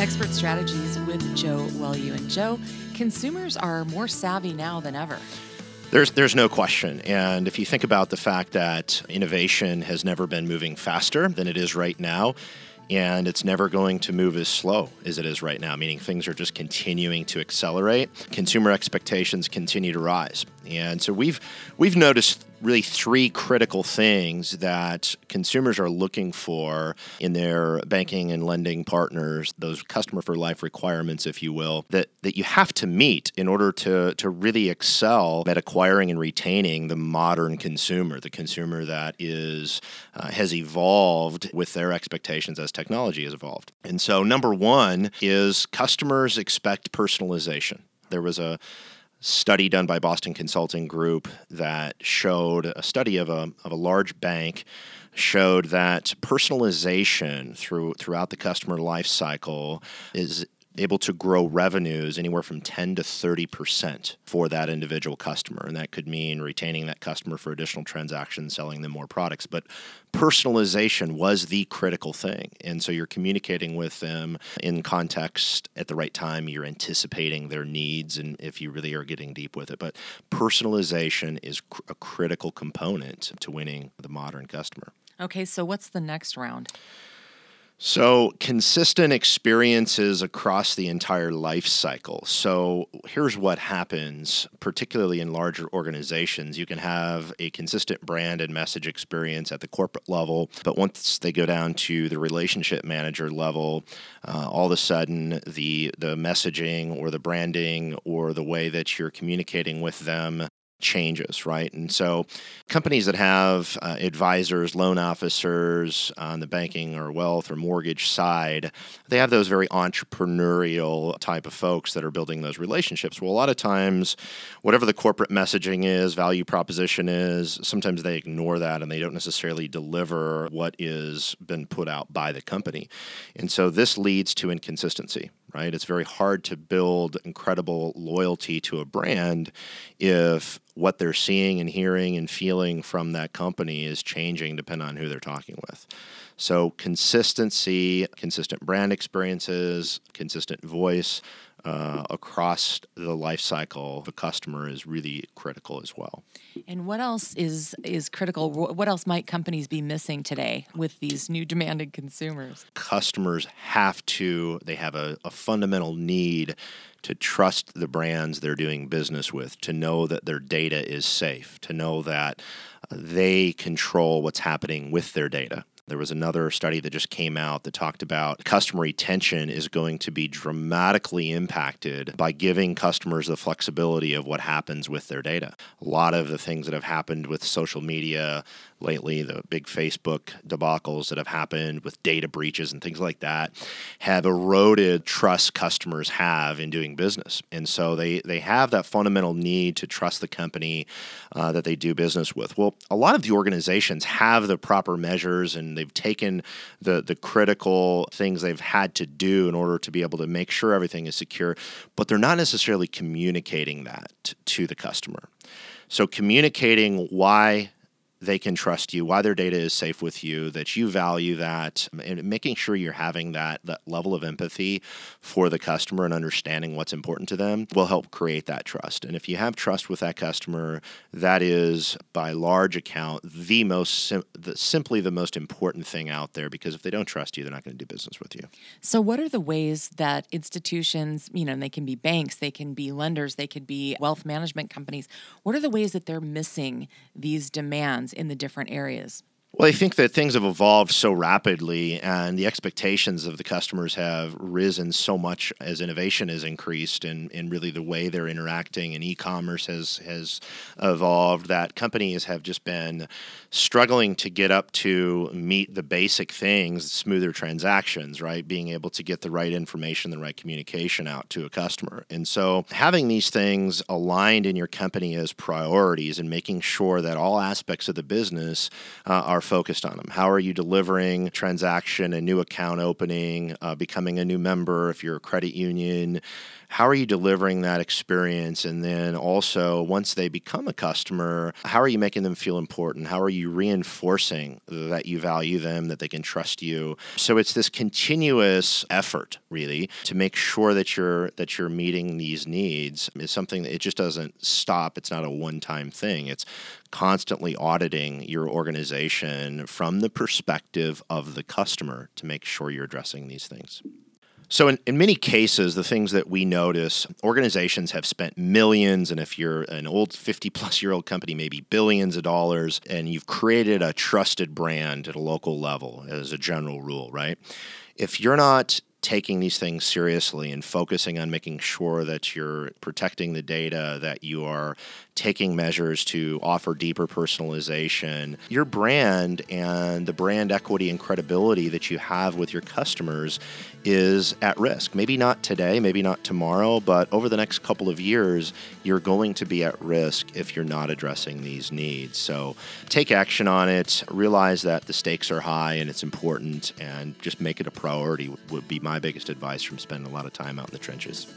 Expert Strategies with Joe Welu. And Joe, consumers are more savvy now than ever. There's, there's no question. And if you think about the fact that innovation has never been moving faster than it is right now, and it's never going to move as slow as it is right now, meaning things are just continuing to accelerate. Consumer expectations continue to rise. And so we've we've noticed really three critical things that consumers are looking for in their banking and lending partners, those customer for life requirements, if you will, that, that you have to meet in order to, to really excel at acquiring and retaining the modern consumer, the consumer that is uh, has evolved with their expectations as technology has evolved. And so number one is customers expect personalization. There was a study done by Boston Consulting Group that showed a study of a, of a large bank showed that personalization through throughout the customer life cycle is able to grow revenues anywhere from 10 to 30% for that individual customer. And that could mean retaining that customer for additional transactions, selling them more products. But personalization was the critical thing. And so you're communicating with them in context at the right time. You're anticipating their needs, and if you really are getting deep with it. But personalization is cr- a critical component to winning the modern customer. Okay, so what's the next round? So, consistent experiences across the entire life cycle. So, here's what happens, particularly in larger organizations. You can have a consistent brand and message experience at the corporate level, but once they go down to the relationship manager level, uh, all of a sudden the, the messaging or the branding or the way that you're communicating with them changes, right? And so companies that have uh, advisors, loan officers on the banking or wealth or mortgage side, they have those very entrepreneurial type of folks that are building those relationships. Well, a lot of times, whatever the corporate messaging is, value proposition is, sometimes they ignore that and they don't necessarily deliver what is been put out by the company. And so this leads to inconsistency, right? It's very hard to build incredible loyalty to a brand if what they're seeing and hearing and feeling from that company is changing depending on who they're talking with. So, consistency, consistent brand experiences, consistent voice uh, across the life cycle of a customer is really critical as well. And what else is is critical? What else might companies be missing today with these new demanded consumers? Customers have to, they have a, a fundamental need to trust the brands they're doing business with, to know that their data is safe, to know that they control what's happening with their data. There was another study that just came out that talked about customer retention is going to be dramatically impacted by giving customers the flexibility of what happens with their data. A lot of the things that have happened with social media lately, the big Facebook debacles that have happened with data breaches and things like that, have eroded trust customers have in doing business. And so they, they have that fundamental need to trust the company uh, that they do business with. Well, a lot of the organizations have the proper measures and they've taken the, the critical things they've had to do in order to be able to make sure everything is secure, but they're not necessarily communicating that to the customer. So, communicating why they can trust you, why their data is safe with you, that you value that, and making sure you're having that, that level of empathy for the customer and understanding what's important to them will help create that trust. And if you have trust with that customer, that is by large account the most sim- the, simply the most important thing out there because if they don't trust you, they're not going to do business with you. So, what are the ways that institutions, you know, they can be banks, they can be lenders, they could be wealth management companies, what are the ways that they're missing these demands? In the different areas? Well, I think that things have evolved so rapidly, and the expectations of the customers have risen so much as innovation has increased, and, and really the way they're interacting and e-commerce has has evolved. That companies have just been struggling to get up to meet the basic things, smoother transactions, right? Being able to get the right information, the right communication out to a customer, and so having these things aligned in your company as priorities, and making sure that all aspects of the business uh, are are focused on them. How are you delivering transaction, a new account opening, uh, becoming a new member if you're a credit union? how are you delivering that experience? And then also, once they become a customer, how are you making them feel important? How are you reinforcing that you value them, that they can trust you? So it's this continuous effort, really, to make sure that you're that you're meeting these needs. Is something that it just doesn't stop. It's not a one-time thing. It's constantly auditing your organization from the perspective of the customer to make sure you're addressing these things. So, in, in many cases, the things that we notice, organizations have spent millions, and if you're an old 50 plus year old company, maybe billions of dollars, and you've created a trusted brand at a local level as a general rule, right? If you're not taking these things seriously and focusing on making sure that you're protecting the data, that you are taking measures to offer deeper personalization, your brand and the brand equity and credibility that you have with your customers is at risk. Maybe not today, maybe not tomorrow, but over the next couple of years, you're going to be at risk if you're not addressing these needs. So take action on it, realize that the stakes are high and it's important, and just make it a priority would be my biggest advice from spending a lot of time out in the trenches.